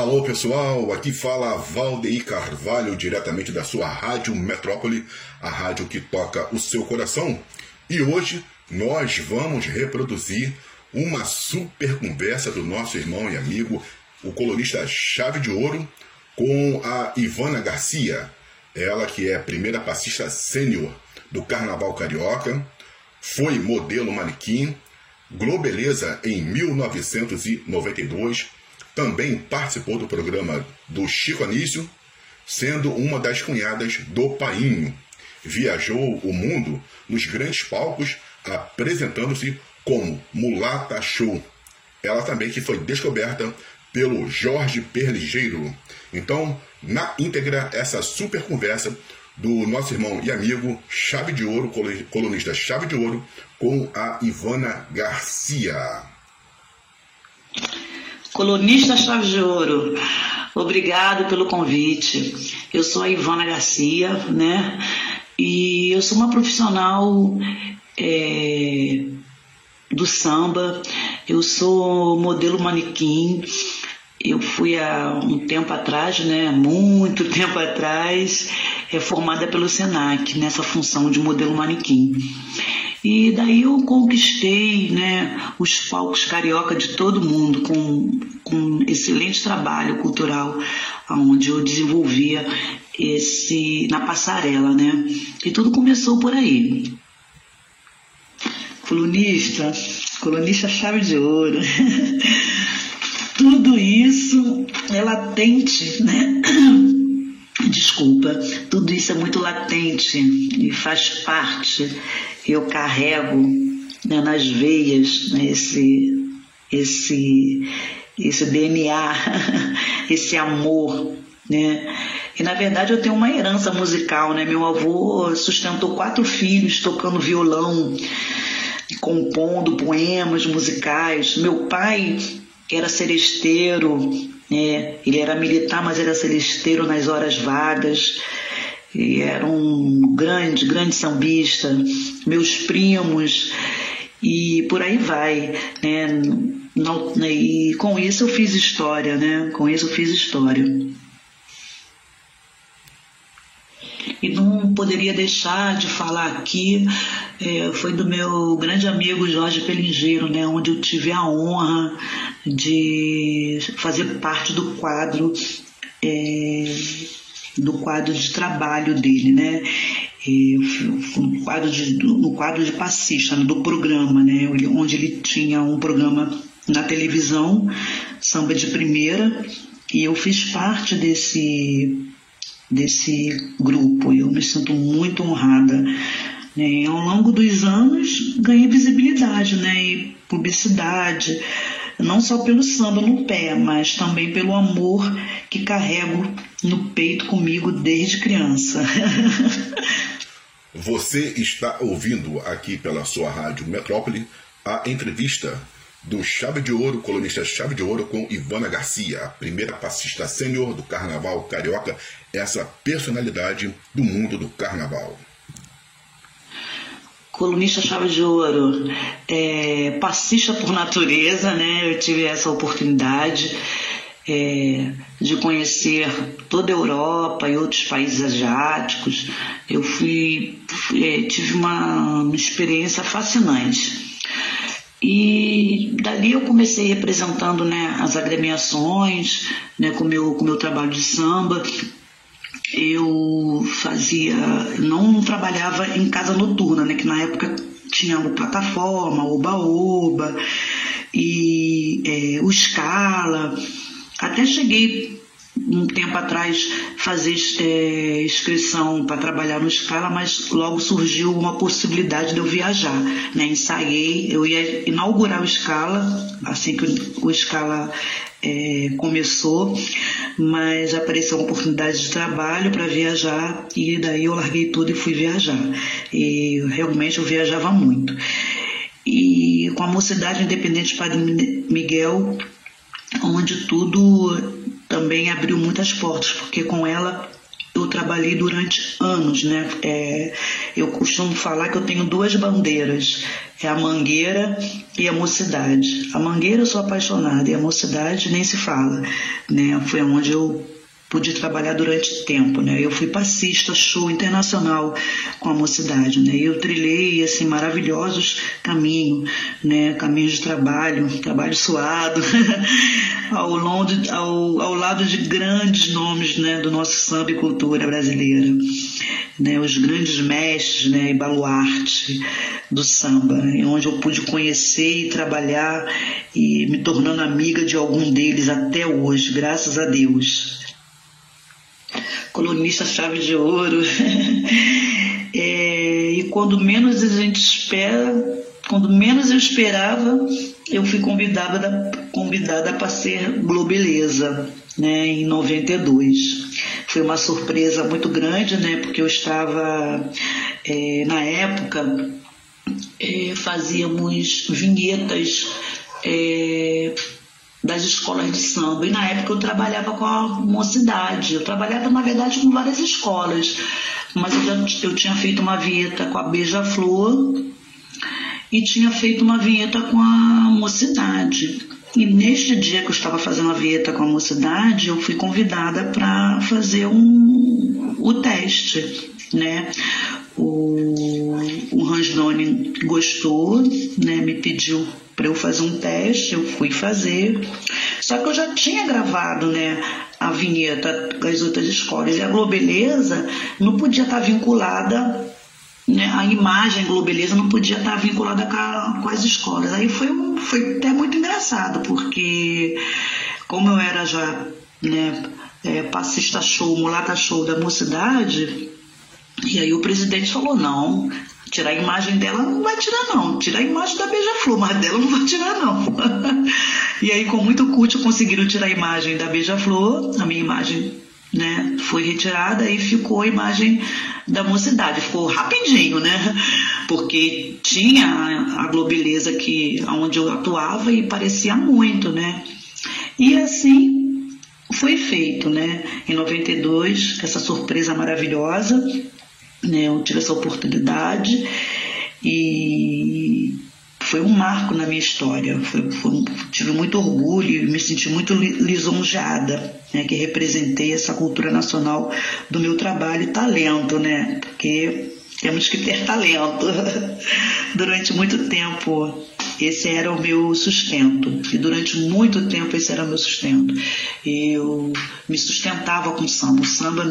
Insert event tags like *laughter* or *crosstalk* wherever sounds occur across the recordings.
Alô pessoal, aqui fala Valdeir Carvalho, diretamente da sua Rádio Metrópole, a rádio que toca o seu coração. E hoje nós vamos reproduzir uma super conversa do nosso irmão e amigo, o colunista Chave de Ouro, com a Ivana Garcia, ela que é primeira passista sênior do Carnaval Carioca, foi modelo manequim, Globeleza em 1992 também participou do programa do Chico Anísio, sendo uma das cunhadas do Painho. Viajou o mundo nos grandes palcos, apresentando-se como Mulata Show. Ela também que foi descoberta pelo Jorge Perligeiro. Então, na íntegra, essa super conversa do nosso irmão e amigo Chave de Ouro, colunista Chave de Ouro, com a Ivana Garcia. Colunista Chave de Ouro, obrigado pelo convite. Eu sou a Ivana Garcia, né? E eu sou uma profissional é, do samba, eu sou modelo manequim. Eu fui há um tempo atrás, né, muito *laughs* tempo atrás, é, formada pelo SENAC nessa função de modelo manequim. E daí eu conquistei né, os palcos carioca de todo mundo com, com um excelente trabalho cultural, onde eu desenvolvia esse na passarela, né? E tudo começou por aí. Colunista, colunista chave de ouro. *laughs* tudo isso é latente, né? Desculpa, tudo isso é muito latente e faz parte eu carrego né, nas veias né, esse, esse, esse DNA, *laughs* esse amor, né? E na verdade eu tenho uma herança musical, né? Meu avô sustentou quatro filhos tocando violão, compondo poemas musicais. Meu pai era celesteiro, né? Ele era militar, mas era celesteiro nas horas vagas e era um grande, grande sambista, meus primos, e por aí vai, né? E com isso eu fiz história, né? Com isso eu fiz história. E não poderia deixar de falar aqui, é, foi do meu grande amigo Jorge Pelingeiro, né? Onde eu tive a honra de fazer parte do quadro. É, do quadro de trabalho dele, né? no quadro de, no quadro de passista, do programa, né? Onde ele tinha um programa na televisão, samba de primeira, e eu fiz parte desse, desse grupo. Eu me sinto muito honrada. Né? Ao longo dos anos, ganhei visibilidade né? e publicidade não só pelo samba no pé, mas também pelo amor que carrego no peito comigo desde criança. *laughs* Você está ouvindo aqui pela sua rádio Metrópole a entrevista do Chave de Ouro, colunista Chave de Ouro, com Ivana Garcia, a primeira passista sênior do Carnaval Carioca, essa personalidade do mundo do Carnaval colunista chave de ouro, é, passista por natureza, né? Eu tive essa oportunidade é, de conhecer toda a Europa e outros países asiáticos. Eu fui, fui é, tive uma, uma experiência fascinante. E dali eu comecei representando né, as agremiações, né, com meu, o com meu trabalho de samba eu fazia, não trabalhava em casa noturna, né? Que na época tinha o plataforma, o oba-oba e é, o Scala. Até cheguei um tempo atrás fazer é, inscrição para trabalhar no Scala, mas logo surgiu uma possibilidade de eu viajar. Né? Ensaiei, eu ia inaugurar o Scala, assim que o Scala é, começou, mas apareceu uma oportunidade de trabalho para viajar e daí eu larguei tudo e fui viajar. E realmente eu viajava muito. E com a Mocidade Independente Padre Miguel, onde tudo também abriu muitas portas, porque com ela eu trabalhei durante anos, né? É, eu costumo falar que eu tenho duas bandeiras, é a mangueira e a mocidade. A mangueira eu sou apaixonada e a mocidade nem se fala, né? Foi onde eu pude trabalhar durante tempo, né? Eu fui passista, show internacional com a mocidade, né? Eu trilhei assim maravilhosos caminhos, né? Caminhos de trabalho, trabalho suado, *laughs* ao longo, ao, ao lado de grandes nomes, né? Do nosso samba e cultura brasileira, né? Os grandes mestres, né? E baluarte do samba, né? onde eu pude conhecer e trabalhar e me tornando amiga de algum deles até hoje, graças a Deus colunista chave de ouro. *laughs* é, e quando menos a gente espera, quando menos eu esperava, eu fui convidada convidada para ser Globeleza, né, em 92. Foi uma surpresa muito grande, né, porque eu estava é, na época é, fazíamos vinhetas é, das escolas de samba. E na época eu trabalhava com a mocidade. Eu trabalhava, na verdade, com várias escolas. Mas eu, já, eu tinha feito uma vinheta com a Beija-Flor e tinha feito uma vinheta com a mocidade. E neste dia que eu estava fazendo a vinheta com a mocidade, eu fui convidada para fazer um, o teste, né? O, o Ransdone gostou, né? Me pediu para eu fazer um teste, eu fui fazer. Só que eu já tinha gravado, né, a vinheta das outras escolas. E a Globeleza não podia estar vinculada, né, a imagem Globeleza não podia estar vinculada com, as escolas. Aí foi, foi até muito engraçado, porque como eu era já, né, é, passista show, mulata show da mocidade, e aí o presidente falou, não, Tirar a imagem dela não vai tirar, não. Tirar a imagem da Beija-Flor, mas dela não vai tirar, não. *laughs* e aí, com muito custo, conseguiram tirar a imagem da Beija-Flor, a minha imagem né, foi retirada e ficou a imagem da mocidade. Ficou rapidinho, né? Porque tinha a Globeleza que, onde eu atuava e parecia muito, né? E assim foi feito, né? Em 92, essa surpresa maravilhosa né? Eu tive essa oportunidade e foi um marco na minha história. Foi, foi, tive muito orgulho e me senti muito lisonjeada, né, que representei essa cultura nacional do meu trabalho e talento, né? Porque temos que ter talento. *laughs* durante muito tempo esse era o meu sustento e durante muito tempo esse era o meu sustento. Eu me sustentava com samba. O samba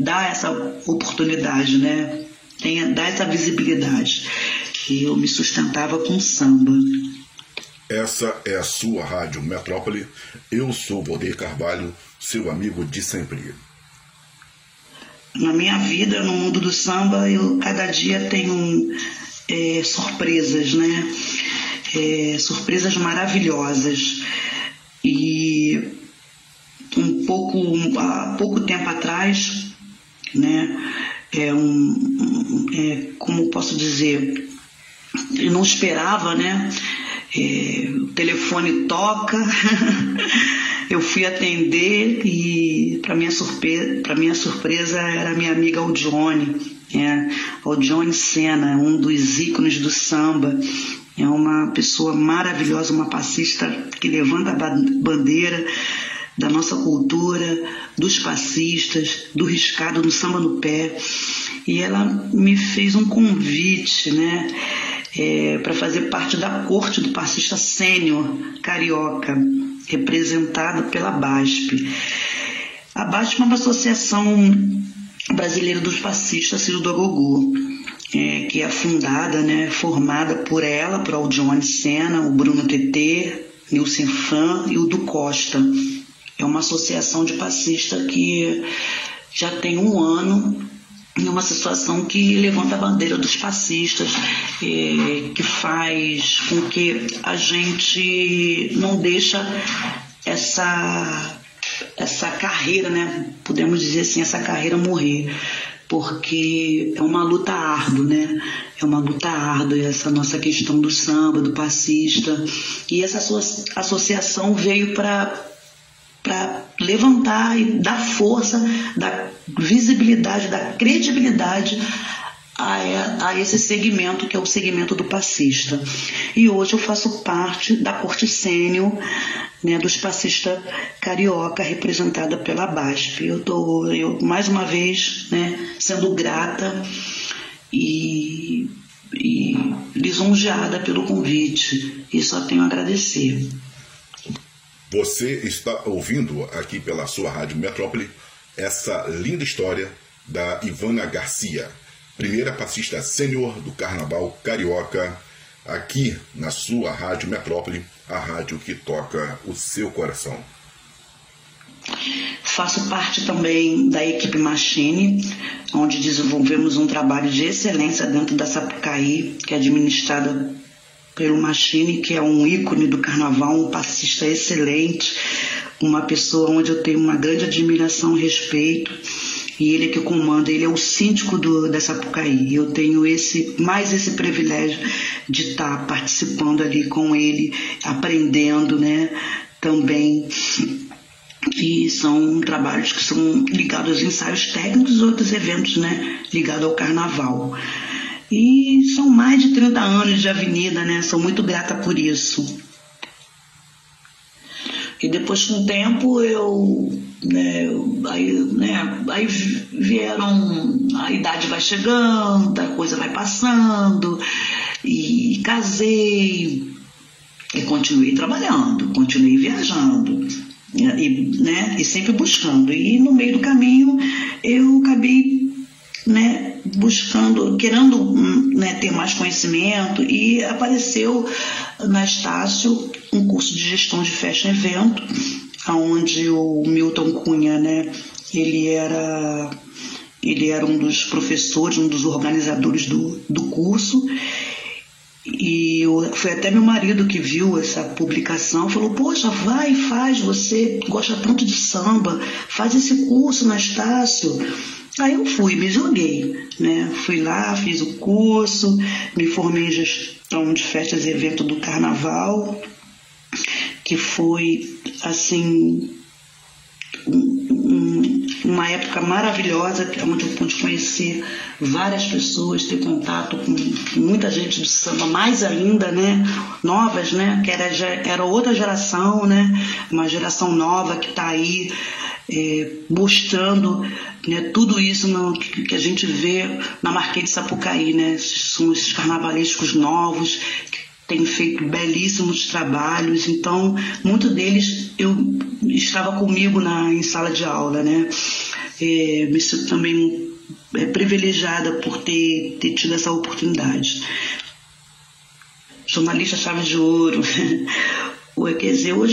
dá essa oportunidade, né? Tem, dá essa visibilidade. E eu me sustentava com samba. Essa é a sua Rádio Metrópole. Eu sou Valdeir Carvalho, seu amigo de sempre. Na minha vida, no mundo do samba, eu cada dia tenho é, surpresas, né? É, surpresas maravilhosas. E um pouco há pouco tempo atrás, né? É um, é, como posso dizer, eu não esperava, né? É, o telefone toca, *laughs* eu fui atender e para minha surpresa, para minha surpresa era minha amiga Aldione, é, Aldione Sena, um dos ícones do samba. É uma pessoa maravilhosa, uma passista que levanta a bandeira da nossa cultura, dos passistas, do riscado no samba no pé. E ela me fez um convite, né? É, para fazer parte da corte do passista sênior carioca, representado pela BASP. A BASP é uma associação brasileira dos passistas Ciro do Agogô, é, que é fundada, né, formada por ela, por Aldione Sena, o Bruno TT, Nilson Fran e o Du Costa. É uma associação de passista que já tem um ano em uma situação que levanta a bandeira dos passistas, é, que faz com que a gente não deixa essa essa carreira, né? Podemos dizer assim, essa carreira morrer, porque é uma luta árdua, né? É uma luta árdua essa nossa questão do samba, do passista, e essa associação veio para para levantar e dar força, dar visibilidade, dar credibilidade a, a, esse segmento que é o segmento do passista. E hoje eu faço parte da corte sênior né, dos passistas carioca, representada pela BASP. Eu estou, eu, mais uma vez, né, sendo grata e, e lisonjeada pelo convite, e só tenho a agradecer. Você está ouvindo aqui pela sua Rádio Metrópole essa linda história da Ivana Garcia, primeira passista sênior do Carnaval Carioca, aqui na sua Rádio Metrópole, a rádio que toca o seu coração. Faço parte também da equipe Machine, onde desenvolvemos um trabalho de excelência dentro da Sapucaí, que é administrada pelo Machine, que é um ícone do carnaval, um passista excelente, uma pessoa onde eu tenho uma grande admiração e respeito. E ele é que comanda, ele é o síndico do, da Sapucaí. Eu tenho esse mais esse privilégio de estar participando ali com ele, aprendendo, né? Também e são trabalhos que são ligados aos ensaios técnicos e outros eventos né, ligados ao carnaval. E são mais de 30 anos de avenida, né? Sou muito grata por isso. E depois, com o tempo, eu. Né, aí, né, aí vieram. A idade vai chegando, a coisa vai passando, e casei, e continuei trabalhando, continuei viajando. E, né, e sempre buscando. E no meio do caminho eu acabei né, buscando, querendo né, ter mais conhecimento e apareceu na Estácio um curso de gestão de festa e evento, onde o Milton Cunha, né, ele era ele era um dos professores, um dos organizadores do, do curso e eu, foi até meu marido que viu essa publicação, falou: Poxa, vai, faz, você gosta tanto de samba, faz esse curso na Estácio. Aí eu fui, me joguei, né? Fui lá, fiz o curso, me formei em gestão de festas e eventos do carnaval, que foi assim uma época maravilhosa, onde eu pude conhecer várias pessoas, ter contato com, com muita gente do samba, mais ainda, né? Novas, né? Que era, era outra geração, né? Uma geração nova que está aí é, mostrando né, tudo isso no, que, que, a gente vê na Marquês de Sapucaí, né? São esses carnavalescos novos têm feito belíssimos trabalhos, então muitos deles eu estava comigo na, em sala de aula, né? É, me sinto também é, privilegiada por ter, ter tido essa oportunidade. Jornalista Chaves de Ouro, *laughs* o EQZ hoje